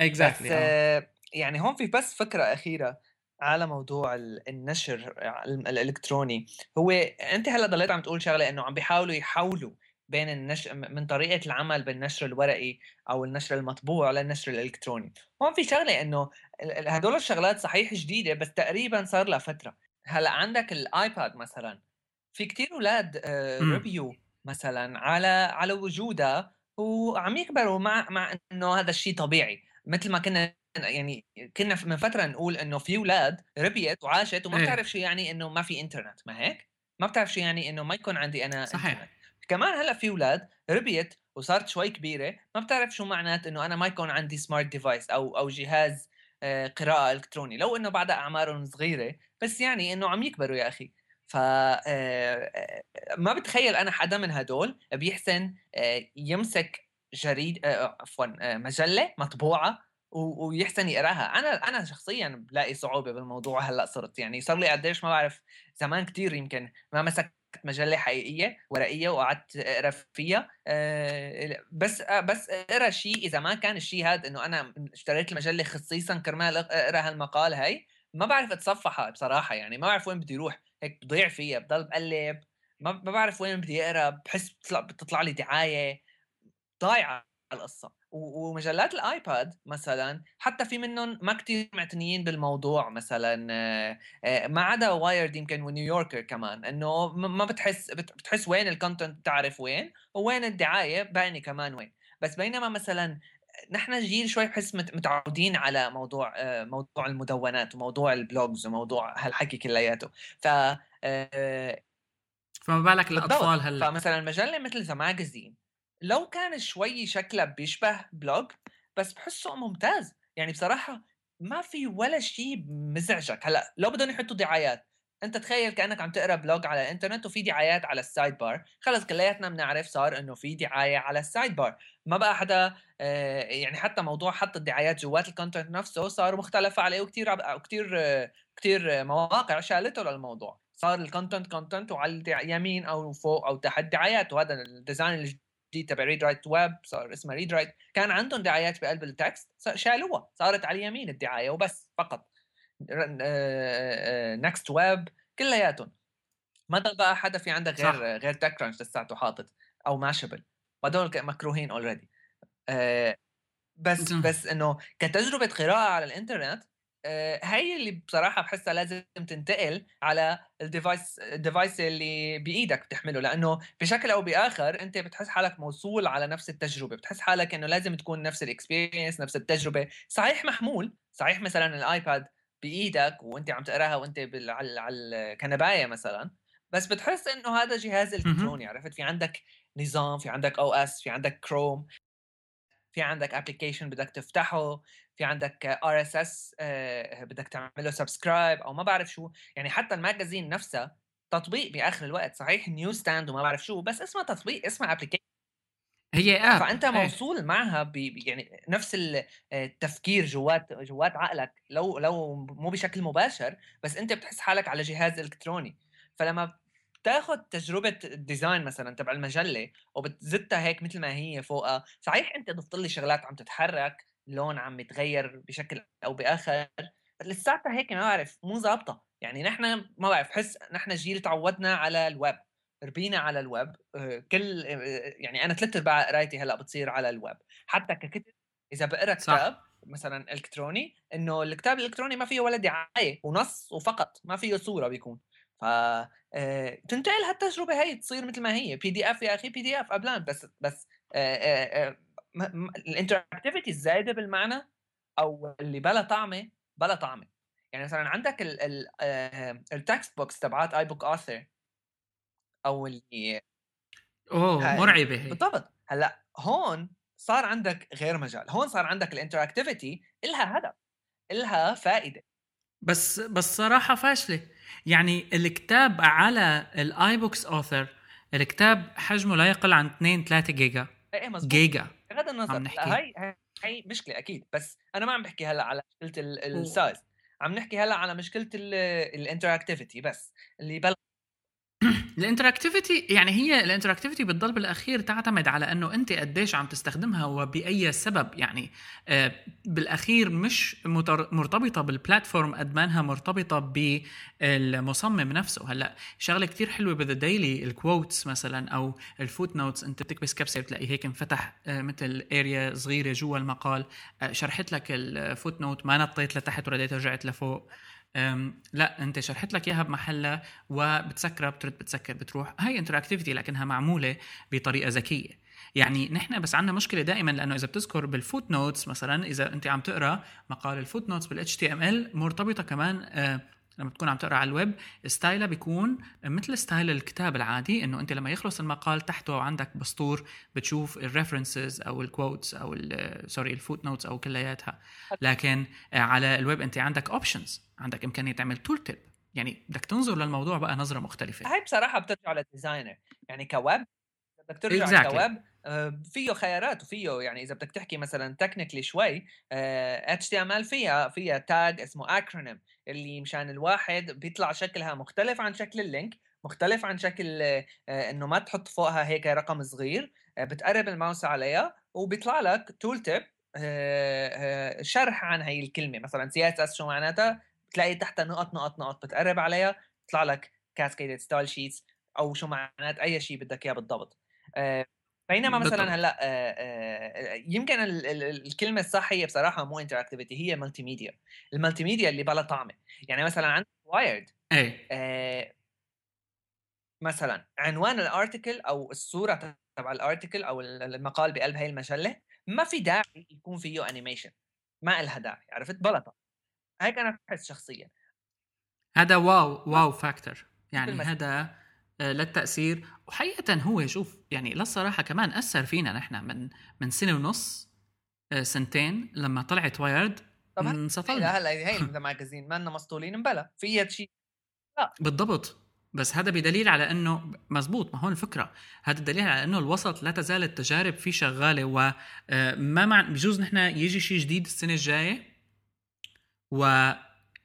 اكزاكتلي آه. يعني هون في بس فكرة أخيرة على موضوع النشر الإلكتروني. هو أنت هلأ ضليت عم تقول شغلة إنه عم بيحاولوا يحولوا بين النشر من طريقة العمل بالنشر الورقي أو النشر المطبوع للنشر الإلكتروني. هون في شغلة إنه هدول الشغلات صحيح جديدة بس تقريبا صار لها فترة. هلأ عندك ال iPad مثلا في كتير أولاد ربيوا آه، مثلا على على وجودها وعم يكبروا مع مع إنه هذا الشيء طبيعي. مثل ما كنا يعني كنا من فترة نقول إنه في أولاد ربيت وعاشت وما إيه. بتعرف شو يعني إنه ما في إنترنت ما هيك؟ ما بتعرف شو يعني إنه ما يكون عندي أنا صحيح. إنترنت. كمان هلأ في أولاد ربيت وصارت شوي كبيرة ما بتعرف شو معنات إنه أنا ما يكون عندي smart device أو أو جهاز آه، قراءة إلكتروني. لو إنه بعدها أعمارهم صغيرة بس يعني إنه عم يكبروا يا أخي. ف ما بتخيل أنا حدا من هدول بيحسن يمسك جريد عفوا مجلة مطبوعة ويحسن يقراها. أنا أنا شخصيا بلاقي صعوبة بالموضوع هلأ صرت. يعني صار لي قديش ما بعرف زمان كتير يمكن ما مسكت مجلة حقيقية ورقية وقعدت أقرأ فيها. بس بس أقرأ شيء إذا ما كان الشيء هذا إنه أنا اشتريت المجلة خصيصا كرمال أقرأ هالمقال هاي ما بعرف اتصفحها بصراحة. يعني ما بعرف وين بدي أروح هيك بضيع فيها بضل بقلب ما ما بعرف وين بدي اقرا بحس بتطلع بتطلع لي دعاية ضايعه القصة. ومجلات الآيباد مثلا حتى في منهم ما كتير معتنيين بالموضوع مثلا ما عدا وايرد يمكن ونيويوركر كمان إنه ما بتحس بتحس وين ال content بتعرف وين وين الدعاية باينه كمان وين. بس بينما مثلا نحن جيل شوي بحس متعودين على موضوع موضوع المدونات وموضوع ال blogs وموضوع هالحكي كلياته. ف فما بالك الأطفال هلأ؟ فمثلا مجلة مثل The Magazine لو كان شوي شكلها بيشبه blog بس بحسه ممتاز. يعني بصراحة ما في ولا شيء مزعجك هلأ لو بدهم يحطوا دعايات أنت تخيل كأنك عم تقرأ blog على الإنترنت وفي دعايات على ال side bar خلص كلياتنا بنعرف صار إنه في دعاية على ال side bar ما بقى حدا آه، يعني حتى موضوع حط الدعايات جوات ال content نفسه صار مختلف عليه وكثير كثير كثير مواقع شالته للموضوع. صار ال content content وعلى اليمين أو فوق أو تحت دعايات. وهذا ال design الجديد تبع ReadWriteWeb صار اسمه ReadWrite كان عندهم دعايات بقلب ال text شالوها. صارت على اليمين الدعاية وبس فقط. Next Web كلياتهم. ما ضل بقى حدا في عندك غير صح. غير TechCrunch لساته حاطط أو Mashable وهدول مكروهين already أه بس بس إنه كتجربة قراءة على الإنترنت أه هي اللي بصراحة بحسها لازم تنتقل على ال device ال device اللي بإيدك بتحمله. لأنه بشكل أو بآخر أنت بتحس حالك موصول على نفس التجربة. بتحس حالك إنه لازم تكون نفس ال experience نفس التجربة. صحيح محمول. صحيح مثلا الايباد بإيدك وانت عم تقراها وانت بال... على على الكنباية مثلا بس بتحس إنه هذا جهاز إلكتروني عرفت؟ في عندك نظام في عندك OS في عندك كروم في عندك application بدك تفتحه في عندك RSS بدك تعمله subscribe أو ما بعرف شو. يعني حتى ال magazine نفسها تطبيق بآخر الوقت صحيح؟ Newsstand وما بعرف شو بس اسمها تطبيق اسمها application هي app فأنت إيه. موصول معها ب يعني نفس التفكير جوات جوات عقلك لو لو مو بشكل مباشر بس أنت بتحس حالك على جهاز إلكتروني. فلما بتاخذ تجربة ال design مثلا تبع المجلة وبتزتها هيك مثل ما هي فوقها صحيح أنت ضفت لي شغلات عم تتحرك لون عم يتغير بشكل أو بآخر لساتها هيك ما بعرف مو ظابطة. يعني نحن ما بعرف حس نحن جيل تعودنا على الويب ربينا على الويب آه، كل آه، يعني أنا ثلاث أرباع قرايتي هلأ بتصير على الويب. حتى ككتب إذا بقرأ كتاب مثلا إلكتروني إنه الكتاب الإلكتروني ما فيه ولا دعاية ونص وفقط ما فيه صورة بيكون. ف آه، تنتقل هالتجربة هي تصير مثل ما هي PDF يا أخي PDF قبلان بس بس ال interactivity الزايدة بالمعنى أو اللي بلا طعمة بلا طعمة. يعني مثلا عندك ال text box تبعات iBooks Author أو اللي أوه مرعبة هي. بالضبط. هلأ هون صار عندك غير مجال. هون صار عندك ال interactivity إلها هدف إلها فائدة. بس بس صراحة فاشلة. يعني الكتاب على ال iBooks Author الكتاب حجمه لا يقل عن 2 3 جيجا. إيه مزبوط. جيجا. بغض النظر. عم نحكي. هاي هي مشكلة أكيد. بس أنا ما عم بحكي هلأ على مشكلة ال size عم نحكي هلأ على مشكلة ال interactivity بس اللي بال interactivity يعني هي ال interactivity بتضل بالاخير تعتمد على أنه أنت قديش عم تستخدمها وبأي سبب. يعني آه، بالأخير مش مرتبطة بال platform قد ما أنها مرتبطة بالمصمم نفسه. هلأ شغلة كتير حلوة ب The Daily ال quotes مثلا أو ال footnotes أنت بتكبس كبسة بتلاقي هيك انفتح آه، مثل area صغيرة جوا المقال آه، شرحت لك ال footnote ما نطيت لتحت ورديت رجعت لفوق. لا أنت شرحت لك إياها بمحلها وبتسكرها بترد بتسكر بتروح. هاي interactivity لكنها معمولة بطريقة ذكية. يعني نحن بس عندنا مشكلة دائما لأنه إذا بتذكر بال footnotes مثلا إذا أنت عم تقرأ مقال ال footnotes بال HTML مرتبطة كمان آه لما تكون عم تقرأ على ال web ال style ها بيكون مثل style الكتاب العادي إنه أنت لما يخلص المقال تحته عندك بسطور بتشوف ال references أو ال quotes أو sorry ال footnotes أو كلياتها. لكن على الويب أنت عندك options عندك إمكانية تعمل tool tip يعني بدك تنظر للموضوع بقى نظرة مختلفة. هاي بصراحة بترجع لل designer يعني كويب بدك ترجع exactly. كويب آه، فيه خيارات وفيه يعني إذا بدك تحكي مثلا technically شوي HTML فيها فيها tag اسمه acronym اللي مشان الواحد بيطلع شكلها مختلف عن شكل ال link مختلف عن شكل آه، إنه ما تحط فوقها هيك رقم صغير آه، بتقرب الماوس عليها وبيطلع لك tool tip شرح عن هي الكلمة. مثلا CSS شو معناتها؟ بتلاقي تحتها نقط نقط نقط بتقرب عليها بيطلع لك cascaded style sheets أو شو معنات أي شيء بدك إياه بالضبط. بينما مثلا هلأ يمكن الكلمة الصح هي بصراحة مو interactivity هي multimedia ال multimedia اللي بلا طعمة. يعني مثلا عندك Wired إيه. مثلا عنوان ال article أو الصورة تبع ال article أو المقال بقلب هاي المجله ما في داعي يكون فيه animation ما لها داعي عرفت؟ بلطه هيك أنا بحس شخصيا. هذا wow wow factor يعني هذا للتاثير وحقيقة هو شوف يعني للصراحه كمان أثر فينا نحن من من سنة ونص آه، سنتين لما طلعت Wired انسطلنا هلا هي ال magazine ما لنا مسطولين مبلا في شيء؟ لا. بالضبط. بس هذا بدليل على إنه مزبوط ما هون الفكرة. هذا دليل على إنه الوسط لا تزال التجارب فيه شغالة وما آه، مع بجوز نحن يجي شيء جديد السنة الجاية.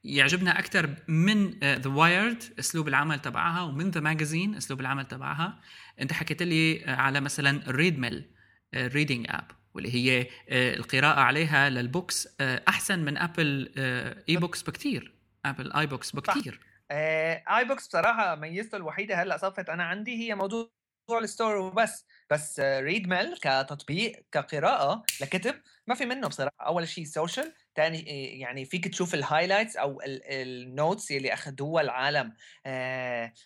ويعجبنا أكثر من ذا uh, Wired أسلوب العمل تبعها ومن The Magazine أسلوب العمل تبعها. أنت حكيت لي على مثلا Readmill reading app واللي هي آه، القراءة عليها لل books آه، أحسن من أبل iBooks بكتير. أبل iBooks بكتير. iBooks بصراحة ميزته الوحيدة هلأ صفت أنا عندي هي موضوع ال store وبس. بس Readmill كتطبيق كقراءة لكتب ما في منه بصراحة. أول شيء social ثاني يعني فيك تشوف ال highlights أو ال notes اللي اخذوها العالم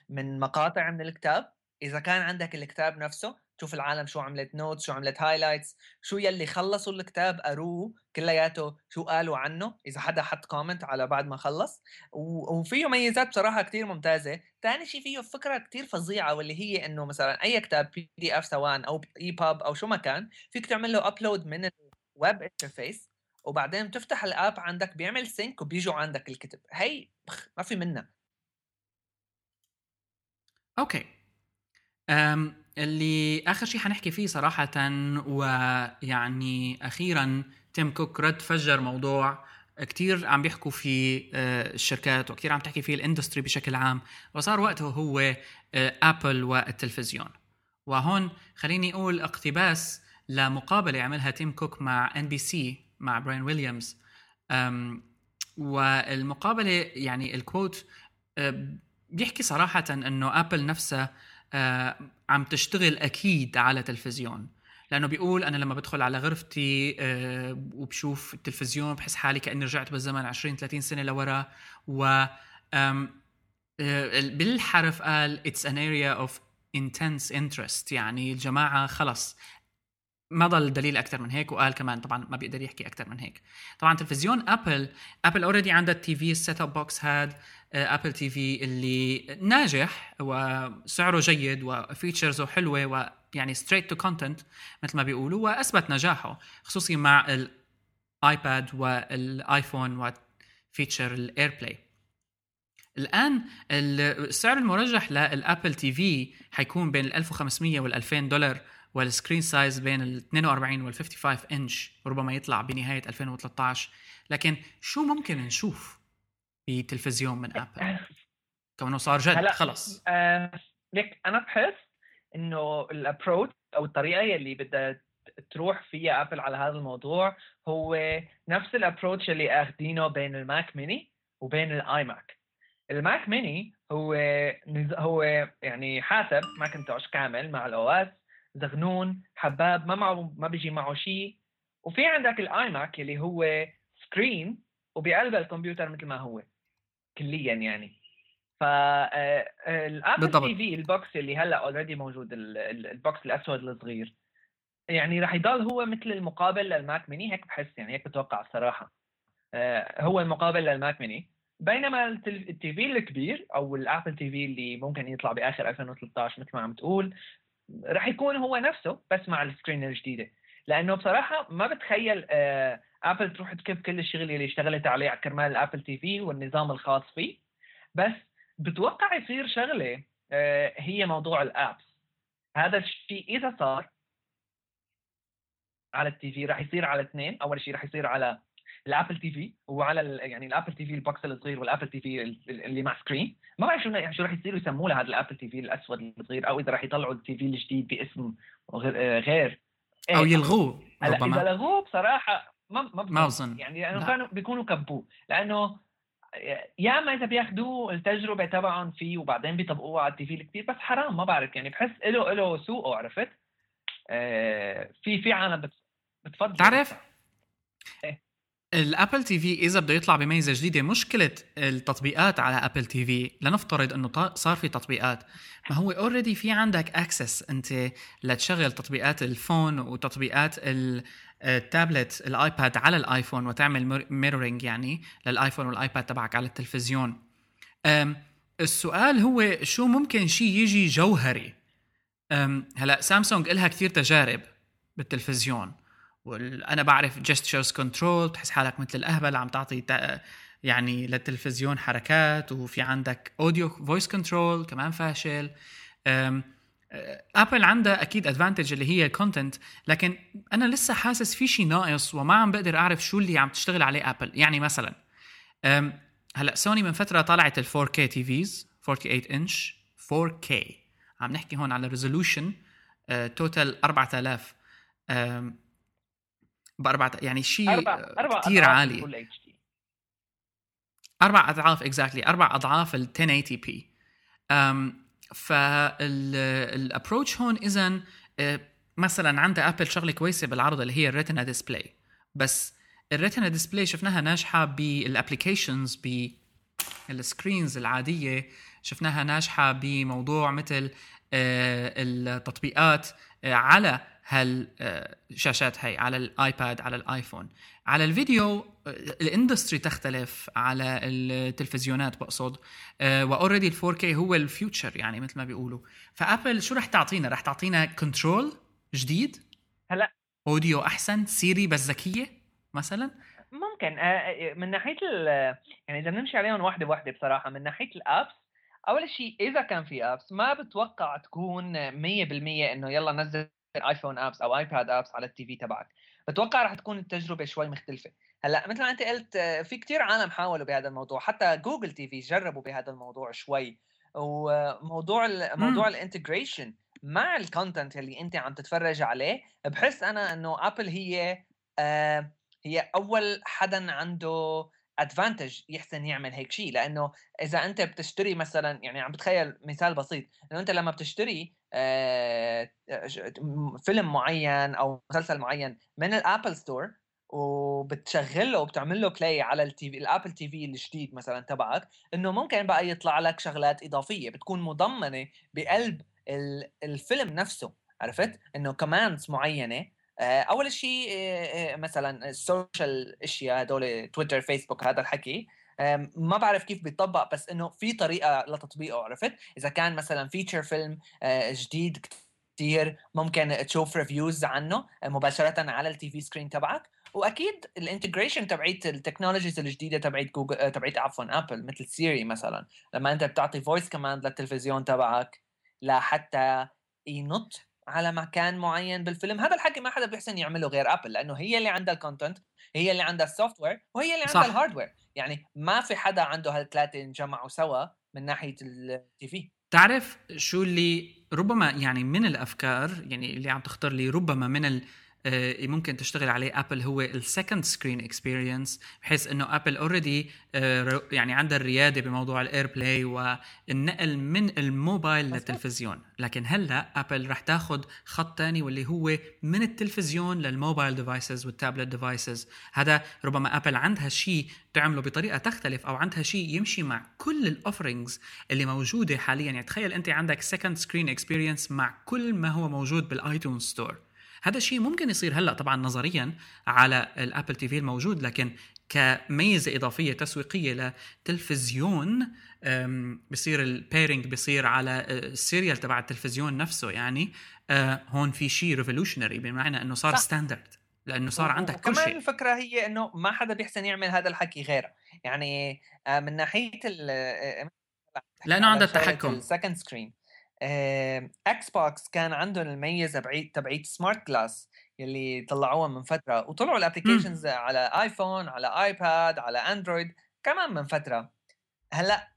من مقاطع من الكتاب. إذا كان عندك الكتاب نفسه تشوف العالم شو عملت notes شو عملت highlights شو يلي خلصوا الكتاب قروه كلياته شو قالوا عنه. إذا حدا حط comment على بعد ما خلص. وفيه ميزات بصراحة كتير ممتازة. ثاني شيء فيه فكرة كتير فظيعة واللي هي إنه مثلا أي كتاب PDF سواء أو EPUB أو شو ما كان فيك تعمل له upload من ال web interface وبعدين بتفتح ال app عندك بيعمل sync وبيجوا عندك الكتب. هي ما في منها. okay. أم اللي آخر شيء حنحكي فيه صراحة ويعني أخيرا تيم كوك رد فجر موضوع كتير عم بيحكوا فيه آه، الشركات وكتير عم تحكي فيه ال industry بشكل عام. وصار وقته هو ابل آه، والتلفزيون. وهون خليني أقول اقتباس لمقابلة عملها تيم كوك مع NBC مع براين ويليامز. والمقابلة يعني ال quote بيحكي صراحة إنه ابل نفسها عم تشتغل أكيد على تلفزيون. لأنه بيقول أنا لما بدخل على غرفتي وبشوف التلفزيون بحس حالي كأني رجعت بالزمن 20 30 سنة لورا. و بالحرف قال it's an area of intense interest. يعني الجماعة خلص. ما ضل دليل أكثر من هيك وقال كمان طبعا ما بيقدر يحكي أكثر من هيك. طبعا تلفزيون ابل ابل already عندها ال TV ال set up box هاد Apple TV اللي ناجح وسعره جيد و features ه حلوة ويعني straight to content مثل ما بيقولوا وأثبت نجاحه خصوصي مع ال iPad وال iPhone و feature ال AirPlay الآن السعر المرجح لل Apple TV حيكون بين ال 1500 وال 2000 دولار وال screen size بين ال 42 وال 55 إنش ربما يطلع بنهاية 2013 لكن شو ممكن نشوف بتلفزيون من ابل كونه صار جد خلص. آه ليك أنا بحس إنه ال approach أو الطريقة اللي بدها تروح فيها ابل على هذا الموضوع هو نفس ال approach اللي أخذينه بين ال Mac mini وبين ال iMac ال Mac mini هو هو يعني حاسب ماكنتوش كامل مع ال OS زغنون حباب ما معه ما بيجي معه شيء وفي عندك ال iMac اللي هو screen وبقلب الكمبيوتر مثل ما هو كليا يعني. ف ال Apple TV ال box اللي هلأ already موجود ال box الأسود الصغير. يعني راح يضل هو مثل المقابل لل Mac mini هيك بحس يعني هيك بتوقع الصراحة. آه، هو المقابل لل Mac mini بينما ال TV الكبير أو الابل تي في اللي ممكن يطلع بآخر 2013 مثل ما عم تقول راح يكون هو نفسه بس مع ال screen الجديدة. لأنه بصراحة ما بتخيل آه ابل تروح تكب كل الشغل اللي اشتغلت عليه كرمال ال Apple TV والنظام الخاص فيه. بس بتوقع يصير شغلة آه هي موضوع ال apps هذا الشيء إذا صار على ال TV راح يصير على اثنين أول شيء راح يصير على ال Apple TV وعلى يعني ال Apple TV ال box الصغير وال Apple TV اللي مع screen ما بعرف شو شو راح يصيروا يسموه لهذا ال Apple TV الأسود الصغير أو إذا راح يطلعوا ال TV الجديد باسم غير, غير. أو إيه، يلغوه هلا إذا لغوه بصراحة ما ما ما بظن. يعني لأنه كانوا بيكونوا كبوه. لأنه يا أما إذا بياخذوه التجربة تبعهم فيه وبعدين بيطبقوها على ال TV الكبير بس حرام ما بعرف. يعني بحس له له سوقه عرفت؟ آه في في عالم بتفضل. تعرف إيه؟ ال Apple TV إذا بده يطلع بميزة جديدة مشكلة التطبيقات على Apple TV لنفترض إنه صار في تطبيقات. ما هو already في عندك access أنت لتشغل تطبيقات ال phone وتطبيقات ال tablet ال iPad على ال iPhone وتعمل mirroring يعني لل iPhone وال iPad تبعك على التلفزيون. السؤال هو شو ممكن شيء يجي جوهري؟ هلا سامسونج لها كثير تجارب بالتلفزيون. وأنا بعرف gestures control بتحس حالك مثل الأهبل عم تعطي يعني للتلفزيون حركات وفي عندك audio voice control كمان فاشل. ابل عندها أكيد advantage اللي هي ال content لكن أنا لسه حاسس في شيء ناقص وما عم بقدر أعرف شو اللي عم تشتغل عليه ابل يعني مثلا هلأ سوني من فترة طلعت ال 4K TVs 84 inch 4K عم نحكي هون على resolution total 4000 بأربعة يعني شيء كثير عالي. أربع أضعاف exactly. أربع أضعاف ال 1080p فال approach هون اذا آه، مثلا عند ابل شغلة كويسة بالعرض اللي هي ال Retina display بس ال Retina display شفناها ناجحة بال applications بال screens العادية. شفناها ناجحة بموضوع مثل آه، التطبيقات آه، على هالشاشات هي على الآيباد على الآيفون. على ال video industry تختلف على التلفزيونات بقصد و already ال 4K هو ال future يعني مثل ما بيقولوا. فأبل شو رح تعطينا؟ رح تعطينا control جديد؟ هلا. audio أحسن؟ سيري بس ذكية مثلا؟ ممكن. من ناحية يعني إذا بنمشي عليهم واحدة واحدة بصراحة من ناحية ال apps أول شيء إذا كان في apps ما بتوقع تكون 100% إنه يلا نزل ايفون apps أو ايباد apps على ال TV تبعك. بتوقع راح تكون التجربة شوي مختلفة. هلأ مثل ما أنت قلت في كثير عالم حاولوا بهذا الموضوع. حتى جوجل TV جربوا بهذا الموضوع شوي. وموضوع موضوع ال integration مع ال content اللي أنت عم تتفرج عليه بحس أنا إنه ابل هي آه هي أول حدا عنده advantage يحسن يعمل هيك شيء لأنه إذا أنت بتشتري مثلا يعني عم بتخيل مثال بسيط إنه أنت لما بتشتري آه، فيلم معين أو مسلسل معين من الأبل store وبتشغله وبتعمل له play على ال TV الأبل TV الجديد مثلا تبعك إنه ممكن بقى يطلع لك شغلات إضافية بتكون مضمنة بقلب الفيلم نفسه عرفت؟ إنه commands معينة آه، أول شيء آه، مثلا ال social إشياء هدول تويتر فيسبوك هذا الحكي ما بعرف كيف بيطبق بس إنه في طريقة لتطبيقه عرفت؟ إذا كان مثلا feature film آه، جديد كثير ممكن تشوف reviews عنه مباشرة على ال TV screen تبعك. وأكيد ال integration تبعت ال technologies الجديدة تبعت جوجل تبعت عفوا ابل مثل سيري مثلا. لما أنت بتعطي voice command للتلفزيون تبعك لحتى ينط على مكان معين بالفيلم. هذا الحكي ما حدا بيحسن يعمله غير ابل لأنه هي اللي عندها ال content هي اللي عندها ال software وهي اللي عندها ال hardware يعني ما في حدا عنده هالثلاثه انجمعوا سوا من ناحية ال TV تعرف شو اللي ربما يعني من الأفكار يعني اللي عم تخطر لي ربما من ممكن تشتغل عليه ابل هو ال second screen experience بحيث إنه ابل already يعني عندها الريادة بموضوع ال AirPlay والنقل من الموبايل للتلفزيون. لكن هلأ ابل رح تاخذ خط ثاني واللي هو من التلفزيون لل mobile devices وال tablet devices هذا ربما ابل عندها شيء تعمله بطريقة تختلف أو عندها شيء يمشي مع كل ال offerings اللي موجودة حاليا. يعني تخيل أنت عندك second screen experience مع كل ما هو موجود بال iTunes Store هذا الشيء ممكن يصير هلأ طبعا نظريا على الابل TV الموجود لكن كميزة إضافية تسويقية لتلفزيون بصير ال pairing بصير على ال serial تبع التلفزيون نفسه يعني أه، هون في شيء revolutionary بمعنى إنه صار standard لأنه صار عندك كل شيء. كمان الفكرة هي إنه ما حدا بيحسن يعمل هذا الحكي غيره. يعني أه، من ناحية لأنه عنده التحكم. ال second screen Xbox كان عندهم الميزة بعيد تبعيت SmartGlass يلي طلعوها من فترة وطلعوا ال applications على ايفون على ايباد على اندرويد كمان من فترة. هلأ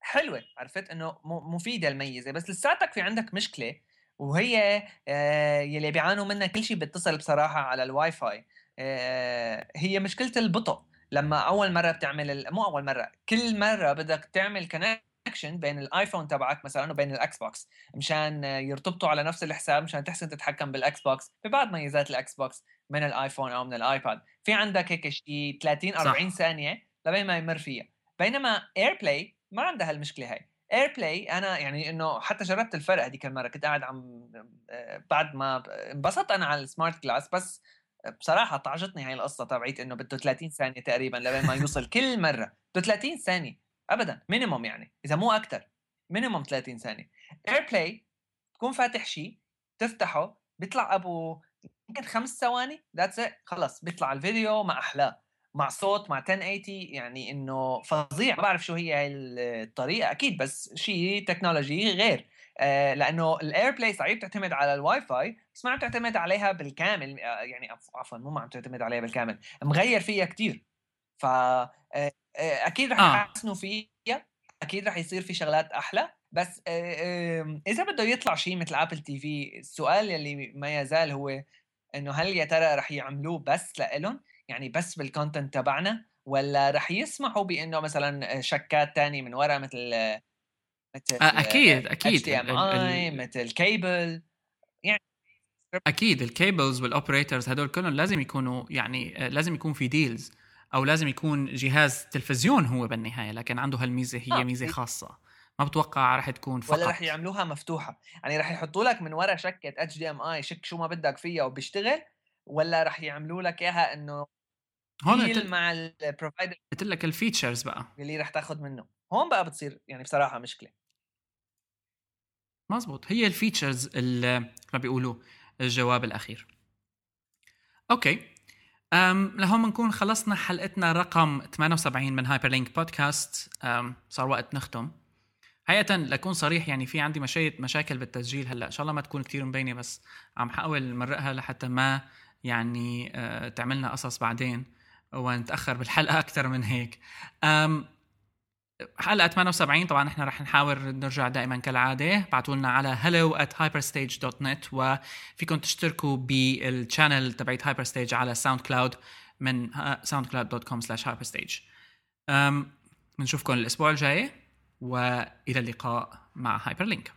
حلوة عرفت؟ إنه مفيدة الميزة. بس لساتك في عندك مشكلة وهي آه، يلي بيعانوا منها كل شيء بيتصل بصراحة على الواي فاي آه، هي مشكلة البطء. لما أول مرة بتعمل مو أول مرة كل مرة بدك تعمل connect connection بين الآيفون تبعك مثلا وبين ال Xbox مشان يرتبطوا على نفس الحساب مشان تحسن تتحكم بال Xbox ببعض ميزات ال Xbox من الآيفون أو من الآيباد. في عندك هيك شيء 30 40 صح. ثانية لبين ما يمر فيها. بينما AirPlay ما عندها هالمشكلة هاي. AirPlay أنا يعني إنه حتى جربت الفرق هذيك المرة كنت قاعد عم بعد ما انبسطت أنا على ال SmartGlass بس بصراحة طعجتني هاي القصة تبعيت إنه بده 30 ثانية تقريبا لبين ما يوصل كل مرة. بده 30 ثانية. ابدا minimum يعني إذا مو أكثر minimum 30 ثانية. AirPlay تكون فاتح شيء تفتحه بيطلع أبو يمكن خمس ثواني that's it خلص بيطلع الفيديو ما أحلاه مع صوت مع 1080 يعني إنه فظيع. ما بعرف شو هي هاي الطريقة أكيد بس شيء تكنولوجي غير. آه لأنه ال AirPlay صحيح بتعتمد على الواي فاي بس ما عم تعتمد عليها بالكامل آه يعني عفوا مو ما عم تعتمد عليها بالكامل مغير فيها كثير ف آه، أكيد رح آه. يحسنوا فيها أكيد رح يصير في شغلات أحلى. بس آه، إذا بده يطلع شيء مثل ابل TV السؤال يلي ما يزال هو إنه هل يا ترى رح يعملوه بس لإلهم؟ يعني بس بال content تبعنا؟ ولا رح يسمحوا بإنه مثلا شركات تانية من ورا مثل مثل أكيد أكيد. اي مثل كيبل يعني أكيد ال cables وال operators هدول كلهم لازم يكونوا يعني لازم يكون في deals أو لازم يكون جهاز تلفزيون هو بالنهاية لكن عنده هالميزة هي آه. ميزة خاصة. ما بتوقع رح تكون فقط. ولا رح يعملوها مفتوحة. يعني رح يحطوا لك من ورا شكة HDMI شك شو ما بدك فيها وبيشتغل ولا رح يعملوا لك إياها إنه هون قتل... مع ال provider قلت لك ال features بقى. اللي رح تاخذ منه. هون بقى بتصير يعني بصراحة مشكلة. مزبوط. هي ال features اللي ما بيقولوا؟ الجواب الأخير. okay. لهون بنكون خلصنا حلقتنا رقم 78 من Hyper Link بودكاست صار وقت نختم. حقيقة لأكون صريح يعني في عندي مشاكل مشاكل بالتسجيل هلأ. إن شاء الله ما تكون كثير مبينة بس عم حأول مرقها لحتى ما يعني أه تعملنا قصص بعدين ونتأخر بالحلقة أكثر من هيك. حلقة 78 طبعا إحنا رح نحاول نرجع دائما كالعادة. ابعتوا لنا على hello at hyperstage.net وفيكم تشتركوا بال channel تبعت Hyperstage على SoundCloud من soundcloud.com slash hyperstage. بنشوفكم الأسبوع الجاي وإلى اللقاء مع Hyper Link